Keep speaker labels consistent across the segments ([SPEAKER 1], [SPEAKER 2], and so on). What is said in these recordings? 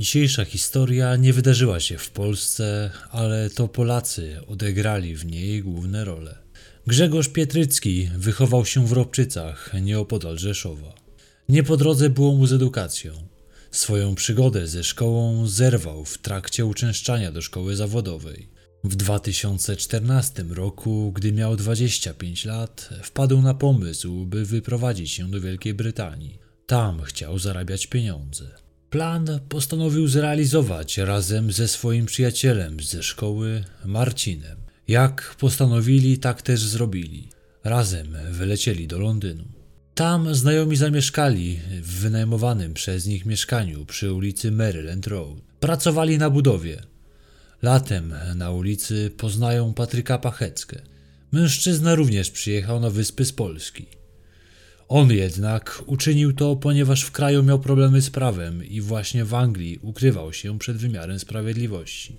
[SPEAKER 1] Dzisiejsza historia nie wydarzyła się w Polsce, ale to Polacy odegrali w niej główne role. Grzegorz Pietrycki wychował się w Robczycach, nieopodal Rzeszowa. Nie po drodze było mu z edukacją. Swoją przygodę ze szkołą zerwał w trakcie uczęszczania do szkoły zawodowej. W 2014 roku, gdy miał 25 lat, wpadł na pomysł, by wyprowadzić się do Wielkiej Brytanii. Tam chciał zarabiać pieniądze. Plan postanowił zrealizować razem ze swoim przyjacielem ze szkoły, Marcinem. Jak postanowili, tak też zrobili. Razem wylecieli do Londynu. Tam znajomi zamieszkali w wynajmowanym przez nich mieszkaniu przy ulicy Maryland Road. Pracowali na budowie. Latem na ulicy poznają Patryka Pacheckę. Mężczyzna również przyjechał na wyspy z Polski. On jednak uczynił to, ponieważ w kraju miał problemy z prawem i właśnie w Anglii ukrywał się przed wymiarem sprawiedliwości.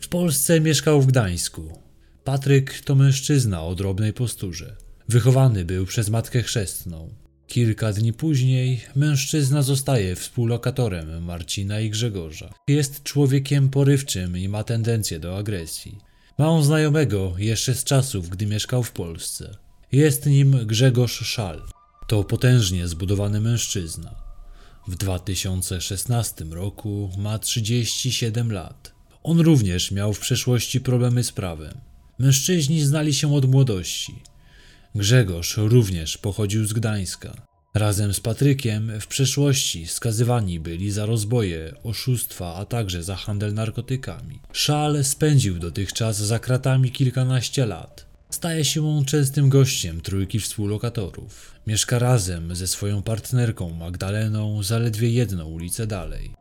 [SPEAKER 1] W Polsce mieszkał w Gdańsku. Patryk to mężczyzna o drobnej posturze. Wychowany był przez matkę chrzestną. Kilka dni później mężczyzna zostaje współlokatorem Marcina i Grzegorza. Jest człowiekiem porywczym i ma tendencję do agresji. Ma on znajomego jeszcze z czasów, gdy mieszkał w Polsce. Jest nim Grzegorz Szal. To potężnie zbudowany mężczyzna. W 2016 roku ma 37 lat. On również miał w przeszłości problemy z prawem. Mężczyźni znali się od młodości. Grzegorz również pochodził z Gdańska. Razem z Patrykiem w przeszłości skazywani byli za rozboje, oszustwa, a także za handel narkotykami. Szal spędził dotychczas za kratami kilkanaście lat. Staje się częstym gościem trójki współlokatorów. Mieszka razem ze swoją partnerką Magdaleną zaledwie jedną ulicę dalej.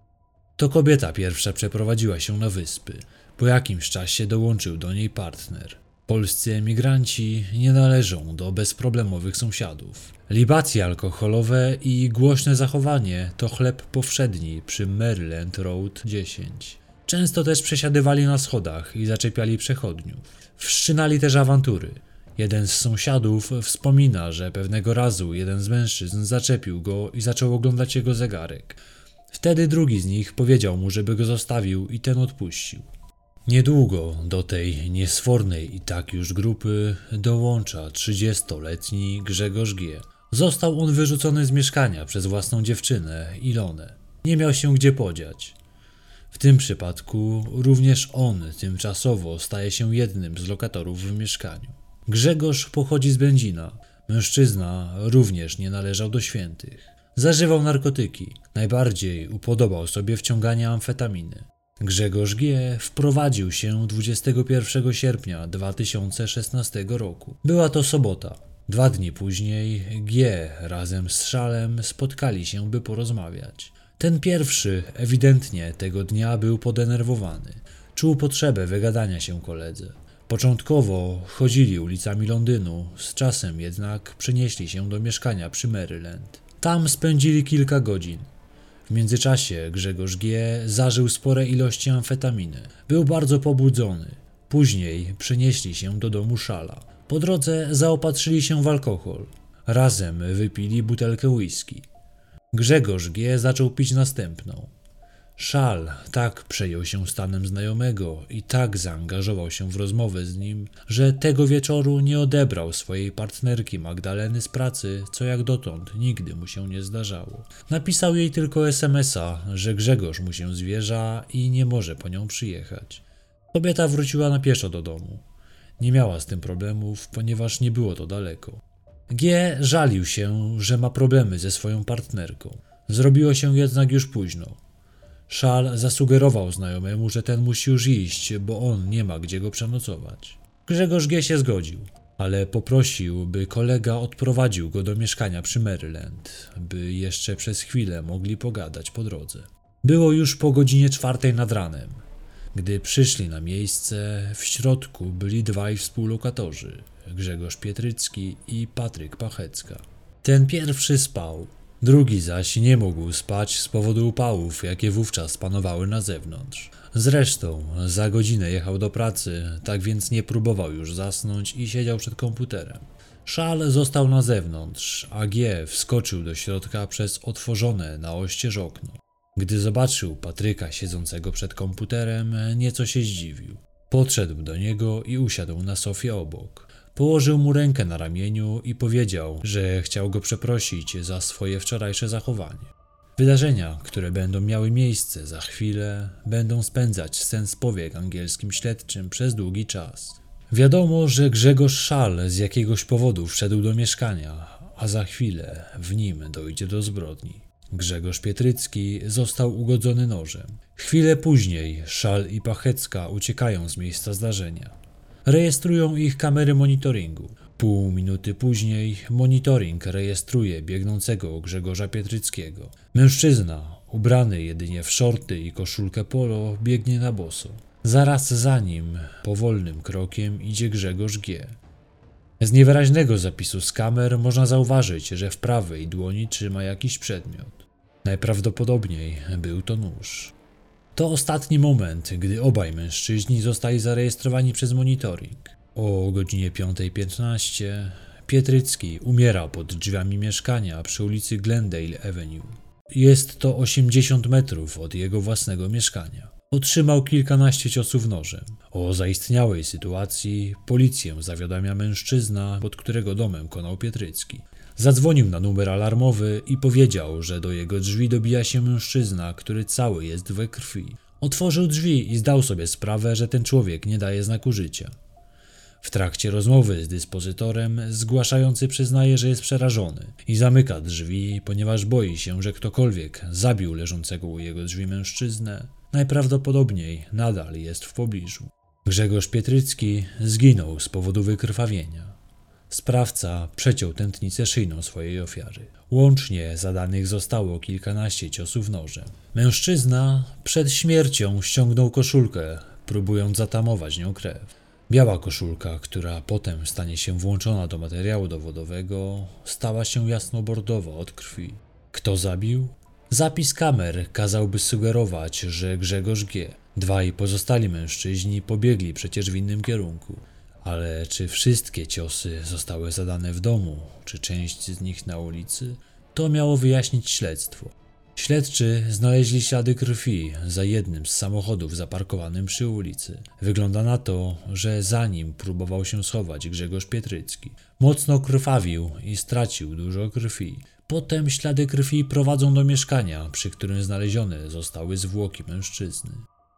[SPEAKER 1] To kobieta pierwsza przeprowadziła się na wyspy. Po jakimś czasie dołączył do niej partner. Polscy emigranci nie należą do bezproblemowych sąsiadów. Libacje alkoholowe i głośne zachowanie to chleb powszedni przy Maryland Road 10. Często też przesiadywali na schodach i zaczepiali przechodniów. Wszczynali też awantury. Jeden z sąsiadów wspomina, że pewnego razu jeden z mężczyzn zaczepił go i zaczął oglądać jego zegarek. Wtedy drugi z nich powiedział mu, żeby go zostawił i ten odpuścił. Niedługo do tej niesfornej i tak już grupy dołącza 30-letni Grzegorz G. Został on wyrzucony z mieszkania przez własną dziewczynę, Ilonę. Nie miał się gdzie podziać. W tym przypadku również on tymczasowo staje się jednym z lokatorów w mieszkaniu. Grzegorz pochodzi z Będzina. Mężczyzna również nie należał do świętych. Zażywał narkotyki. Najbardziej upodobał sobie wciąganie amfetaminy. Grzegorz G. wprowadził się 21 sierpnia 2016 roku. Była to sobota. Dwa dni później G. razem z Szalem spotkali się, by porozmawiać. Ten pierwszy ewidentnie tego dnia był podenerwowany. Czuł potrzebę wygadania się koledze. Początkowo chodzili ulicami Londynu, z czasem jednak przenieśli się do mieszkania przy Maryland. Tam spędzili kilka godzin. W międzyczasie Grzegorz G. zażył spore ilości amfetaminy. Był bardzo pobudzony. Później przenieśli się do domu Szala. Po drodze zaopatrzyli się w alkohol. Razem wypili butelkę whisky. Grzegorz G. zaczął pić następną. Szal tak przejął się stanem znajomego i tak zaangażował się w rozmowę z nim, że tego wieczoru nie odebrał swojej partnerki Magdaleny z pracy, co jak dotąd nigdy mu się nie zdarzało. Napisał jej tylko SMS-a, że Grzegorz mu się zwierza i nie może po nią przyjechać. Kobieta wróciła na pieszo do domu. Nie miała z tym problemów, ponieważ nie było to daleko. G żalił się, że ma problemy ze swoją partnerką. Zrobiło się jednak już późno. Szal zasugerował znajomemu, że ten musi już iść, bo on nie ma gdzie go przenocować. Grzegorz G. się zgodził, ale poprosił, by kolega odprowadził go do mieszkania przy Maryland, by jeszcze przez chwilę mogli pogadać po drodze. Było już po godzinie czwartej nad ranem. Gdy przyszli na miejsce, w środku byli dwaj współlokatorzy, Grzegorz Pietrycki i Patryk Pachecka. Ten pierwszy spał, Drugi zaś nie mógł spać z powodu upałów, jakie wówczas panowały na zewnątrz. Zresztą za godzinę jechał do pracy, tak więc nie próbował już zasnąć i siedział przed komputerem. Szal został na zewnątrz, a G wskoczył do środka przez otworzone na oścież okno. Gdy zobaczył Patryka siedzącego przed komputerem, nieco się zdziwił. Podszedł do niego i usiadł na sofie obok. Położył mu rękę na ramieniu i powiedział, że chciał go przeprosić za swoje wczorajsze zachowanie. Wydarzenia, które będą miały miejsce za chwilę, będą spędzać sens powiek angielskim śledczym przez długi czas. Wiadomo, że Grzegorz Szal z jakiegoś powodu wszedł do mieszkania, a za chwilę w nim dojdzie do zbrodni. Grzegorz Pietrycki został ugodzony nożem. Chwilę później Szal i Pachecka uciekają z miejsca zdarzenia. Rejestrują ich kamery monitoringu. Pół minuty później monitoring rejestruje biegnącego Grzegorza Pietryckiego. Mężczyzna, ubrany jedynie w szorty i koszulkę polo, biegnie na boso. Zaraz za nim, powolnym krokiem, idzie Grzegorz G. Z niewyraźnego zapisu z kamer można zauważyć, że w prawej dłoni trzyma jakiś przedmiot. Najprawdopodobniej był to nóż. To ostatni moment, gdy obaj mężczyźni zostali zarejestrowani przez monitoring. O godzinie 5.15 Pietrycki umiera pod drzwiami mieszkania przy ulicy Glendale Avenue. Jest to 80 metrów od jego własnego mieszkania. Otrzymał kilkanaście ciosów nożem. O zaistniałej sytuacji policję zawiadamia mężczyzna, pod którego domem konał Pietrycki. Zadzwonił na numer alarmowy i powiedział, że do jego drzwi dobija się mężczyzna, który cały jest we krwi. Otworzył drzwi i zdał sobie sprawę, że ten człowiek nie daje znaku życia. W trakcie rozmowy z dyspozytorem zgłaszający przyznaje, że jest przerażony i zamyka drzwi, ponieważ boi się, że ktokolwiek zabił leżącego u jego drzwi mężczyznę, najprawdopodobniej nadal jest w pobliżu. Grzegorz Pietrycki zginął z powodu wykrwawienia. Sprawca przeciął tętnicę szyjną swojej ofiary. Łącznie zadanych zostało kilkanaście ciosów nożem. Mężczyzna przed śmiercią ściągnął koszulkę, próbując zatamować nią krew. Biała koszulka, która potem stanie się włączona do materiału dowodowego, stała się jasnobordowa od krwi. Kto zabił? Zapis kamer kazałby sugerować, że Grzegorz G. Dwaj pozostali mężczyźni pobiegli przecież w innym kierunku. Ale czy wszystkie ciosy zostały zadane w domu, czy część z nich na ulicy? To miało wyjaśnić śledztwo. Śledczy znaleźli ślady krwi za jednym z samochodów zaparkowanym przy ulicy. Wygląda na to, że za nim próbował się schować Grzegorz Pietrycki. Mocno krwawił i stracił dużo krwi. Potem ślady krwi prowadzą do mieszkania, przy którym znalezione zostały zwłoki mężczyzny.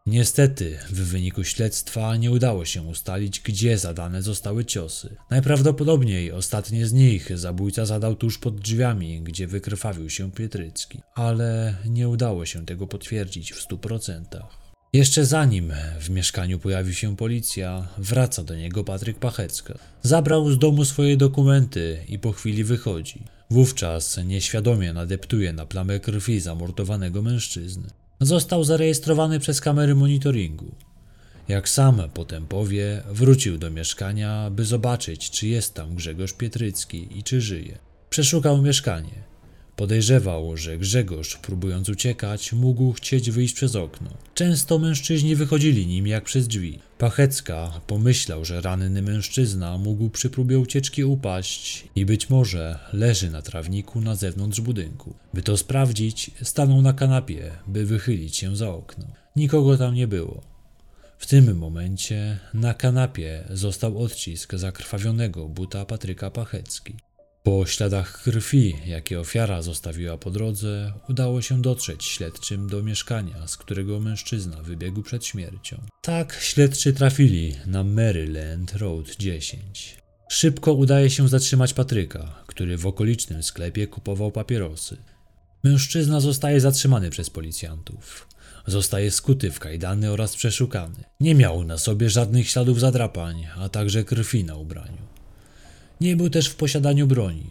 [SPEAKER 1] Niestety, w wyniku śledztwa nie udało się ustalić, gdzie zadane zostały ciosy. Najprawdopodobniej ostatnie z nich zabójca zadał tuż pod drzwiami, gdzie wykrwawił się Pietrycki, ale nie udało się tego potwierdzić w stu procentach. Jeszcze zanim w mieszkaniu pojawi się policja, wraca do niego Patryk Pachecka. Zabrał z domu swoje dokumenty i po chwili wychodzi. Wówczas nieświadomie nadeptuje na plamę krwi zamordowanego mężczyzny. Został zarejestrowany przez kamery monitoringu. Jak sam potem powie, wrócił do mieszkania, by zobaczyć, czy jest tam Grzegorz Pietrycki i czy żyje. Przeszukał mieszkanie. Podejrzewał, że Grzegorz, próbując uciekać, mógł chcieć wyjść przez okno. Często mężczyźni wychodzili nim jak przez drzwi. Pachecka pomyślał, że ranny mężczyzna mógł przy próbie ucieczki upaść i być może leży na trawniku na zewnątrz budynku. By to sprawdzić, stanął na kanapie, by wychylić się za okno. Nikogo tam nie było. W tym momencie na kanapie został odcisk zakrwawionego buta Patryka Pachecki. Po śladach krwi, jakie ofiara zostawiła po drodze, udało się dotrzeć śledczym do mieszkania, z którego mężczyzna wybiegł przed śmiercią. Tak śledczy trafili na Maryland Road 10. Szybko udaje się zatrzymać Patryka, który w okolicznym sklepie kupował papierosy. Mężczyzna zostaje zatrzymany przez policjantów. Zostaje skuty w kajdany oraz przeszukany. Nie miał na sobie żadnych śladów zadrapań, a także krwi na ubraniu. Nie był też w posiadaniu broni.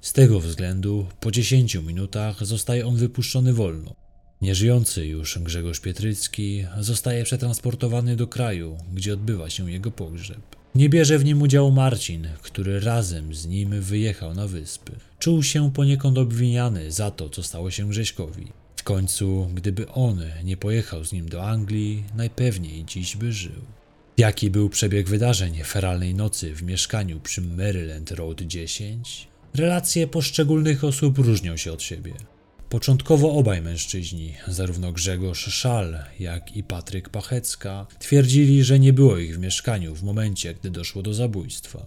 [SPEAKER 1] Z tego względu po 10 minutach zostaje on wypuszczony wolno. Nieżyjący już Grzegorz Pietrycki zostaje przetransportowany do kraju, gdzie odbywa się jego pogrzeb. Nie bierze w nim udziału Marcin, który razem z nim wyjechał na wyspy. Czuł się poniekąd obwiniany za to, co stało się Grześkowi. W końcu, gdyby on nie pojechał z nim do Anglii, najpewniej dziś by żył. Jaki był przebieg wydarzeń feralnej nocy w mieszkaniu przy Maryland Road 10? Relacje poszczególnych osób różnią się od siebie. Początkowo obaj mężczyźni, zarówno Grzegorz Szal, jak i Patryk Pachecka, twierdzili, że nie było ich w mieszkaniu w momencie, gdy doszło do zabójstwa.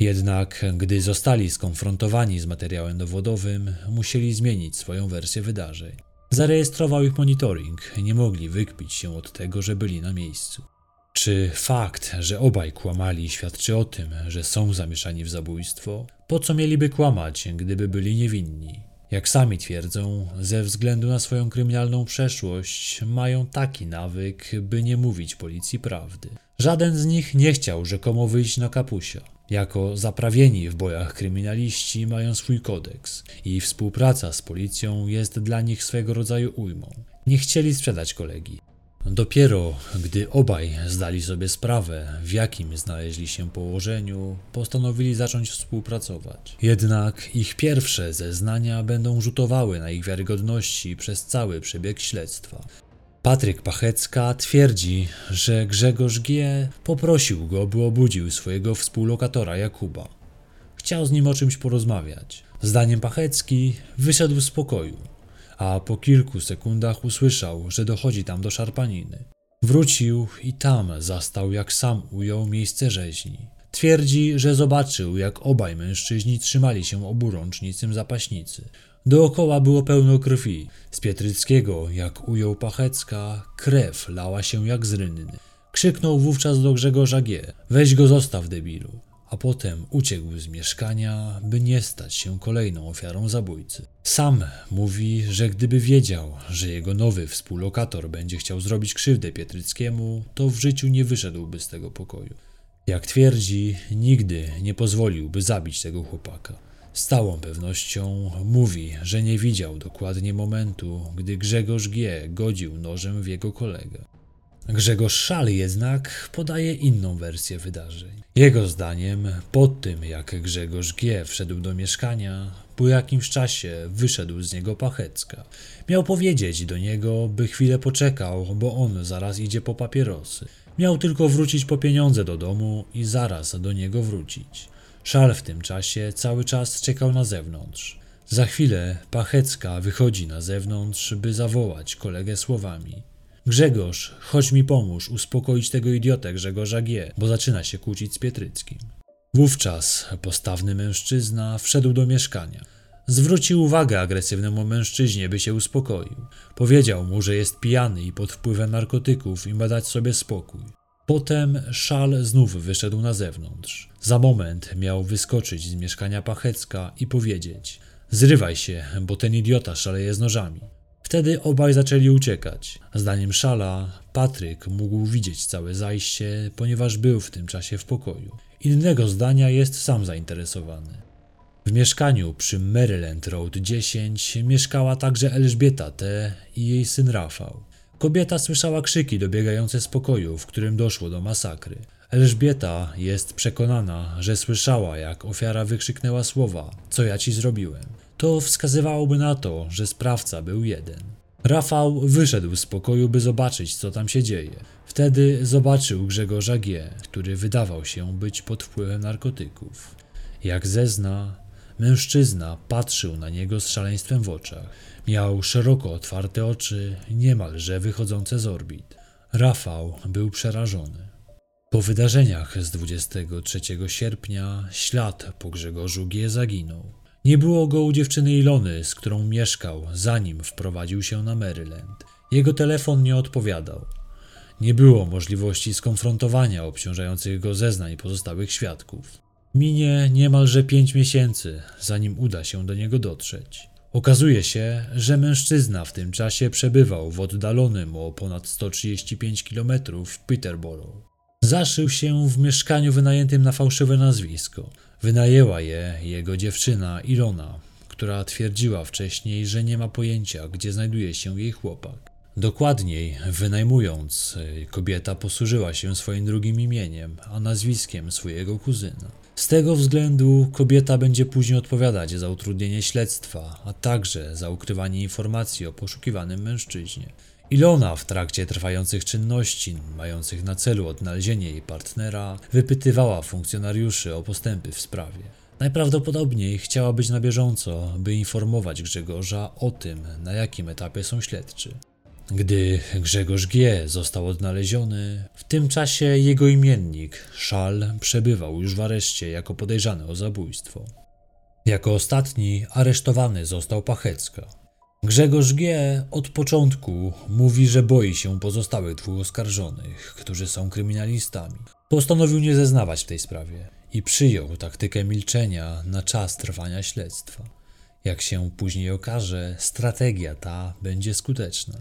[SPEAKER 1] Jednak, gdy zostali skonfrontowani z materiałem dowodowym, musieli zmienić swoją wersję wydarzeń. Zarejestrował ich monitoring, nie mogli wykpić się od tego, że byli na miejscu. Czy fakt, że obaj kłamali, świadczy o tym, że są zamieszani w zabójstwo? Po co mieliby kłamać, gdyby byli niewinni? Jak sami twierdzą, ze względu na swoją kryminalną przeszłość, mają taki nawyk, by nie mówić policji prawdy. Żaden z nich nie chciał rzekomo wyjść na kapusia. Jako zaprawieni w bojach kryminaliści mają swój kodeks i współpraca z policją jest dla nich swego rodzaju ujmą. Nie chcieli sprzedać kolegi. Dopiero gdy obaj zdali sobie sprawę, w jakim znaleźli się położeniu, postanowili zacząć współpracować. Jednak ich pierwsze zeznania będą rzutowały na ich wiarygodności przez cały przebieg śledztwa. Patryk Pachecka twierdzi, że Grzegorz G. poprosił go, by obudził swojego współlokatora Jakuba. Chciał z nim o czymś porozmawiać. Zdaniem Pachecki wyszedł z pokoju a po kilku sekundach usłyszał, że dochodzi tam do szarpaniny. Wrócił i tam zastał, jak sam ujął miejsce rzeźni. Twierdzi, że zobaczył, jak obaj mężczyźni trzymali się oburącznicym zapaśnicy. Dookoła było pełno krwi. Z Pietryckiego, jak ujął Pachecka, krew lała się jak z rynny. Krzyknął wówczas do Grzegorza G. Weź go zostaw, debilu a potem uciekł z mieszkania, by nie stać się kolejną ofiarą zabójcy. Sam mówi, że gdyby wiedział, że jego nowy współlokator będzie chciał zrobić krzywdę Pietryckiemu, to w życiu nie wyszedłby z tego pokoju. Jak twierdzi, nigdy nie pozwoliłby zabić tego chłopaka. Z całą pewnością mówi, że nie widział dokładnie momentu, gdy Grzegorz G. godził nożem w jego kolegę. Grzegorz Szal jednak podaje inną wersję wydarzeń. Jego zdaniem, po tym jak Grzegorz G. wszedł do mieszkania, po jakimś czasie wyszedł z niego Pachecka. Miał powiedzieć do niego, by chwilę poczekał, bo on zaraz idzie po papierosy. Miał tylko wrócić po pieniądze do domu i zaraz do niego wrócić. Szal w tym czasie cały czas czekał na zewnątrz. Za chwilę Pachecka wychodzi na zewnątrz, by zawołać kolegę słowami. Grzegorz, chodź mi pomóż uspokoić tego idiotę Grzegorza G., bo zaczyna się kłócić z Pietryckim. Wówczas postawny mężczyzna wszedł do mieszkania. Zwrócił uwagę agresywnemu mężczyźnie, by się uspokoił. Powiedział mu, że jest pijany i pod wpływem narkotyków i ma dać sobie spokój. Potem szal znów wyszedł na zewnątrz. Za moment miał wyskoczyć z mieszkania Pachecka i powiedzieć: Zrywaj się, bo ten idiota szaleje z nożami. Wtedy obaj zaczęli uciekać. Zdaniem Szala, Patryk mógł widzieć całe zajście, ponieważ był w tym czasie w pokoju. Innego zdania jest sam zainteresowany. W mieszkaniu przy Maryland Road 10 mieszkała także Elżbieta T. i jej syn Rafał. Kobieta słyszała krzyki dobiegające z pokoju, w którym doszło do masakry. Elżbieta jest przekonana, że słyszała, jak ofiara wykrzyknęła słowa: Co ja ci zrobiłem? To wskazywałoby na to, że sprawca był jeden. Rafał wyszedł z pokoju, by zobaczyć, co tam się dzieje. Wtedy zobaczył Grzegorza G., który wydawał się być pod wpływem narkotyków. Jak zezna, mężczyzna patrzył na niego z szaleństwem w oczach. Miał szeroko otwarte oczy, niemalże wychodzące z orbit. Rafał był przerażony. Po wydarzeniach z 23 sierpnia ślad po Grzegorzu G. zaginął. Nie było go u dziewczyny Ilony, z którą mieszkał, zanim wprowadził się na Maryland. Jego telefon nie odpowiadał. Nie było możliwości skonfrontowania obciążających go zeznań pozostałych świadków. Minie niemalże pięć miesięcy, zanim uda się do niego dotrzeć. Okazuje się, że mężczyzna w tym czasie przebywał w oddalonym o ponad 135 km Peterborough. Zaszył się w mieszkaniu wynajętym na fałszywe nazwisko. Wynajęła je jego dziewczyna Ilona, która twierdziła wcześniej, że nie ma pojęcia, gdzie znajduje się jej chłopak. Dokładniej, wynajmując, kobieta posłużyła się swoim drugim imieniem, a nazwiskiem swojego kuzyna. Z tego względu kobieta będzie później odpowiadać za utrudnienie śledztwa, a także za ukrywanie informacji o poszukiwanym mężczyźnie. Ilona w trakcie trwających czynności, mających na celu odnalezienie jej partnera, wypytywała funkcjonariuszy o postępy w sprawie. Najprawdopodobniej chciała być na bieżąco, by informować Grzegorza o tym, na jakim etapie są śledczy. Gdy Grzegorz G. został odnaleziony, w tym czasie jego imiennik, Szal, przebywał już w areszcie jako podejrzany o zabójstwo. Jako ostatni aresztowany został Pachecka. Grzegorz G. od początku mówi, że boi się pozostałych dwóch oskarżonych, którzy są kryminalistami. Postanowił nie zeznawać w tej sprawie i przyjął taktykę milczenia na czas trwania śledztwa. Jak się później okaże, strategia ta będzie skuteczna.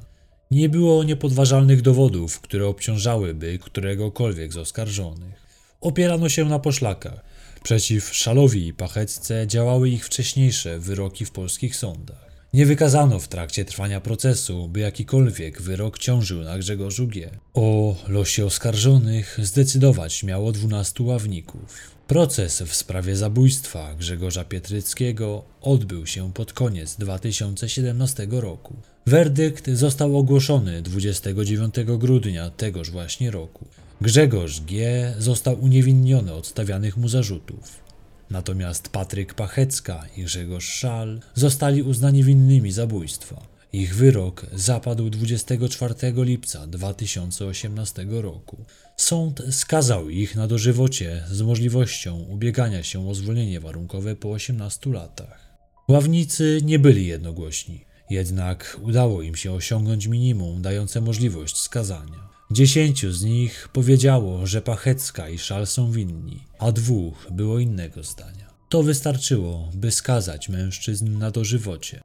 [SPEAKER 1] Nie było niepodważalnych dowodów, które obciążałyby któregokolwiek z oskarżonych. Opierano się na poszlakach. Przeciw Szalowi i Pachecce działały ich wcześniejsze wyroki w polskich sądach. Nie wykazano w trakcie trwania procesu, by jakikolwiek wyrok ciążył na Grzegorzu G. O losie oskarżonych zdecydować miało 12 ławników. Proces w sprawie zabójstwa Grzegorza Pietryckiego odbył się pod koniec 2017 roku. Werdykt został ogłoszony 29 grudnia tegoż właśnie roku. Grzegorz G. został uniewinniony od stawianych mu zarzutów. Natomiast Patryk Pachecka i Grzegorz Szal zostali uznani winnymi zabójstwa. Ich wyrok zapadł 24 lipca 2018 roku. Sąd skazał ich na dożywocie z możliwością ubiegania się o zwolnienie warunkowe po 18 latach. Ławnicy nie byli jednogłośni, jednak udało im się osiągnąć minimum dające możliwość skazania. Dziesięciu z nich powiedziało, że Pachecka i Szal są winni, a dwóch było innego zdania. To wystarczyło, by skazać mężczyzn na dożywocie.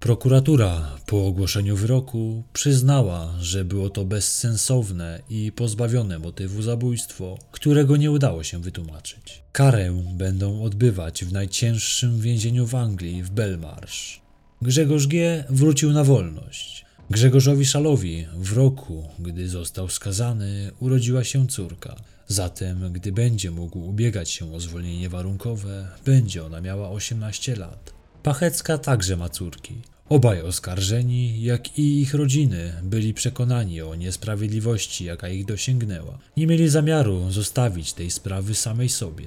[SPEAKER 1] Prokuratura po ogłoszeniu wyroku przyznała, że było to bezsensowne i pozbawione motywu zabójstwo, którego nie udało się wytłumaczyć. Karę będą odbywać w najcięższym więzieniu w Anglii, w Belmarsh. Grzegorz G. wrócił na wolność. Grzegorzowi Szalowi w roku, gdy został skazany, urodziła się córka. Zatem, gdy będzie mógł ubiegać się o zwolnienie warunkowe, będzie ona miała 18 lat. Pachecka także ma córki. Obaj oskarżeni, jak i ich rodziny, byli przekonani o niesprawiedliwości, jaka ich dosięgnęła. Nie mieli zamiaru zostawić tej sprawy samej sobie.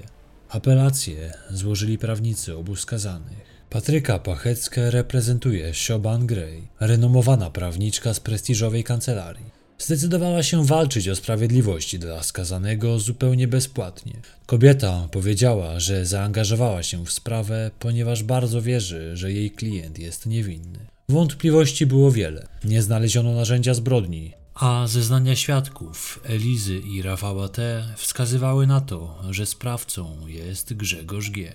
[SPEAKER 1] Apelację złożyli prawnicy obu skazanych. Patryka Pacheckę reprezentuje Siobhan Gray, renomowana prawniczka z prestiżowej kancelarii. Zdecydowała się walczyć o sprawiedliwość dla skazanego zupełnie bezpłatnie. Kobieta powiedziała, że zaangażowała się w sprawę, ponieważ bardzo wierzy, że jej klient jest niewinny. Wątpliwości było wiele. Nie znaleziono narzędzia zbrodni, a zeznania świadków Elizy i Rafała T. wskazywały na to, że sprawcą jest Grzegorz G.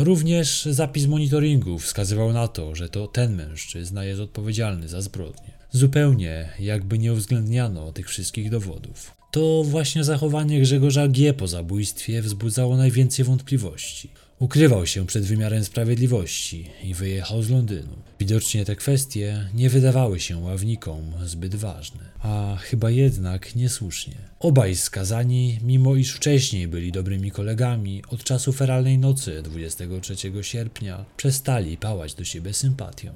[SPEAKER 1] Również zapis monitoringu wskazywał na to, że to ten mężczyzna jest odpowiedzialny za zbrodnię. Zupełnie jakby nie uwzględniano tych wszystkich dowodów. To właśnie zachowanie Grzegorza G. po zabójstwie wzbudzało najwięcej wątpliwości. Ukrywał się przed wymiarem sprawiedliwości i wyjechał z Londynu. Widocznie te kwestie nie wydawały się ławnikom zbyt ważne, a chyba jednak niesłusznie. Obaj skazani, mimo iż wcześniej byli dobrymi kolegami, od czasu feralnej nocy 23 sierpnia przestali pałać do siebie sympatią.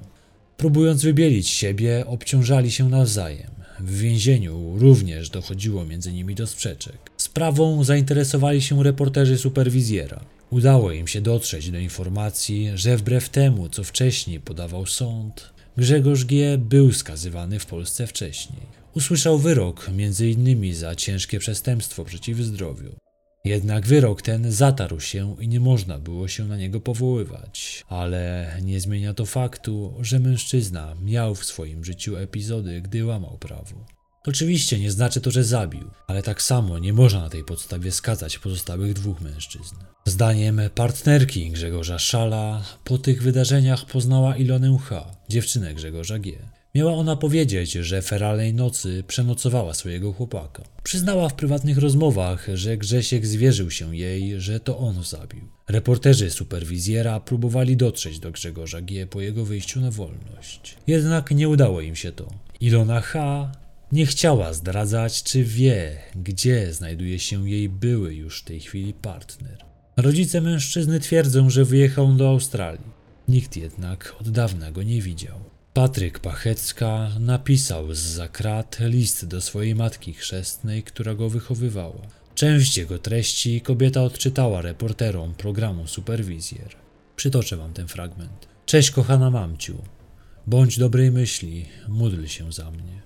[SPEAKER 1] Próbując wybielić siebie, obciążali się nawzajem. W więzieniu również dochodziło między nimi do sprzeczek. Sprawą zainteresowali się reporterzy superwizjera. Udało im się dotrzeć do informacji, że wbrew temu, co wcześniej podawał sąd, Grzegorz G. był skazywany w Polsce wcześniej. Usłyszał wyrok m.in. za ciężkie przestępstwo przeciw zdrowiu. Jednak wyrok ten zatarł się i nie można było się na niego powoływać. Ale nie zmienia to faktu, że mężczyzna miał w swoim życiu epizody, gdy łamał prawo. Oczywiście nie znaczy to, że zabił, ale tak samo nie można na tej podstawie skazać pozostałych dwóch mężczyzn. Zdaniem partnerki Grzegorza Szala, po tych wydarzeniach poznała Ilonę H., dziewczynę Grzegorza G. Miała ona powiedzieć, że feralnej nocy przenocowała swojego chłopaka. Przyznała w prywatnych rozmowach, że Grzesiek zwierzył się jej, że to on zabił. Reporterzy superwizjera próbowali dotrzeć do Grzegorza G. po jego wyjściu na wolność. Jednak nie udało im się to. Ilona H. nie chciała zdradzać, czy wie, gdzie znajduje się jej były już w tej chwili partner. Rodzice mężczyzny twierdzą, że wyjechał do Australii. Nikt jednak od dawna go nie widział. Patryk Pachecka napisał z zakrat list do swojej matki chrzestnej, która go wychowywała. Część jego treści kobieta odczytała reporterom programu Superwizjer. Przytoczę wam ten fragment. Cześć kochana mamciu. Bądź dobrej myśli, módl się za mnie.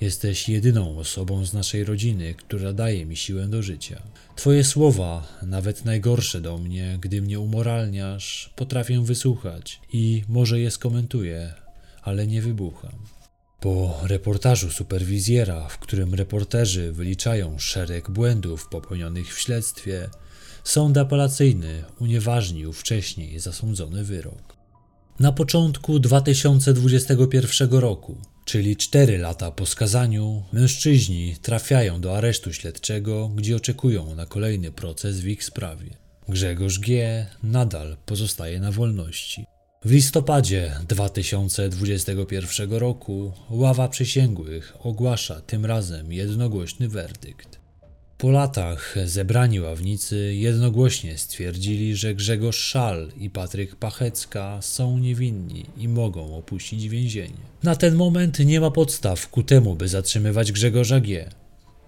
[SPEAKER 1] Jesteś jedyną osobą z naszej rodziny, która daje mi siłę do życia. Twoje słowa, nawet najgorsze do mnie, gdy mnie umoralniasz, potrafię wysłuchać i może je skomentuję, ale nie wybucham. Po reportażu superwizjera, w którym reporterzy wyliczają szereg błędów popełnionych w śledztwie, sąd apelacyjny unieważnił wcześniej zasądzony wyrok. Na początku 2021 roku, czyli 4 lata po skazaniu, mężczyźni trafiają do aresztu śledczego, gdzie oczekują na kolejny proces w ich sprawie. Grzegorz G. nadal pozostaje na wolności. W listopadzie 2021 roku ława przysięgłych ogłasza tym razem jednogłośny werdykt. Po latach zebrani ławnicy jednogłośnie stwierdzili, że Grzegorz Szal i Patryk Pachecka są niewinni i mogą opuścić więzienie. Na ten moment nie ma podstaw ku temu, by zatrzymywać Grzegorza G.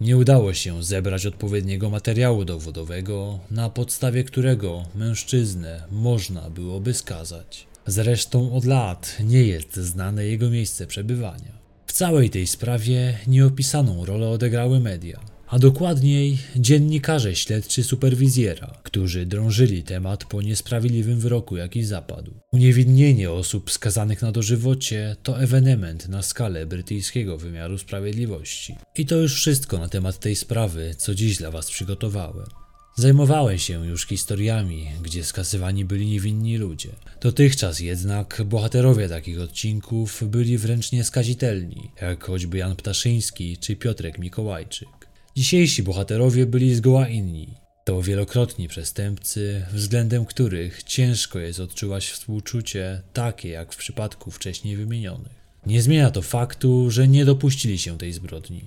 [SPEAKER 1] Nie udało się zebrać odpowiedniego materiału dowodowego, na podstawie którego mężczyznę można byłoby skazać. Zresztą od lat nie jest znane jego miejsce przebywania. W całej tej sprawie nieopisaną rolę odegrały media, a dokładniej dziennikarze śledczy superwizjera, którzy drążyli temat po niesprawiedliwym wyroku, jaki zapadł. Uniewinnienie osób skazanych na dożywocie to ewenement na skalę brytyjskiego wymiaru sprawiedliwości. I to już wszystko na temat tej sprawy, co dziś dla Was przygotowałem. Zajmowałem się już historiami, gdzie skazywani byli niewinni ludzie. Dotychczas jednak bohaterowie takich odcinków byli wręcz nieskazitelni, jak choćby Jan Ptaszyński czy Piotrek Mikołajczyk. Dzisiejsi bohaterowie byli zgoła inni. To wielokrotni przestępcy, względem których ciężko jest odczuwać współczucie, takie jak w przypadku wcześniej wymienionych. Nie zmienia to faktu, że nie dopuścili się tej zbrodni,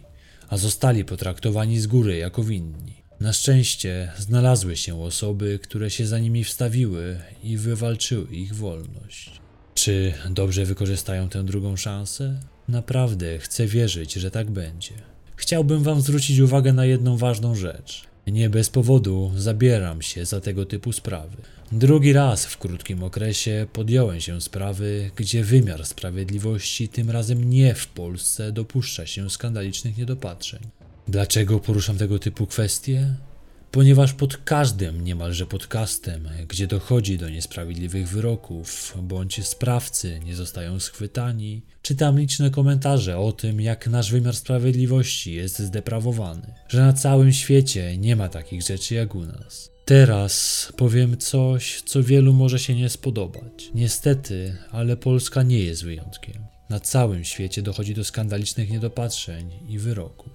[SPEAKER 1] a zostali potraktowani z góry jako winni. Na szczęście znalazły się osoby, które się za nimi wstawiły i wywalczyły ich wolność. Czy dobrze wykorzystają tę drugą szansę? Naprawdę chcę wierzyć, że tak będzie. Chciałbym Wam zwrócić uwagę na jedną ważną rzecz. Nie bez powodu zabieram się za tego typu sprawy. Drugi raz w krótkim okresie podjąłem się sprawy, gdzie wymiar sprawiedliwości, tym razem nie w Polsce, dopuszcza się skandalicznych niedopatrzeń. Dlaczego poruszam tego typu kwestie? Ponieważ pod każdym niemalże podcastem, gdzie dochodzi do niesprawiedliwych wyroków, bądź sprawcy nie zostają schwytani, czytam liczne komentarze o tym, jak nasz wymiar sprawiedliwości jest zdeprawowany, że na całym świecie nie ma takich rzeczy jak u nas. Teraz powiem coś, co wielu może się nie spodobać. Niestety, ale Polska nie jest wyjątkiem. Na całym świecie dochodzi do skandalicznych niedopatrzeń i wyroków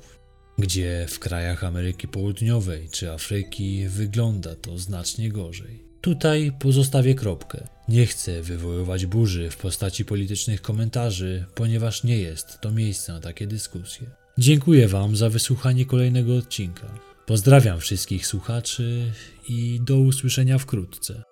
[SPEAKER 1] gdzie w krajach Ameryki Południowej czy Afryki wygląda to znacznie gorzej. Tutaj pozostawię kropkę. Nie chcę wywoływać burzy w postaci politycznych komentarzy, ponieważ nie jest to miejsce na takie dyskusje. Dziękuję Wam za wysłuchanie kolejnego odcinka. Pozdrawiam wszystkich słuchaczy i do usłyszenia wkrótce.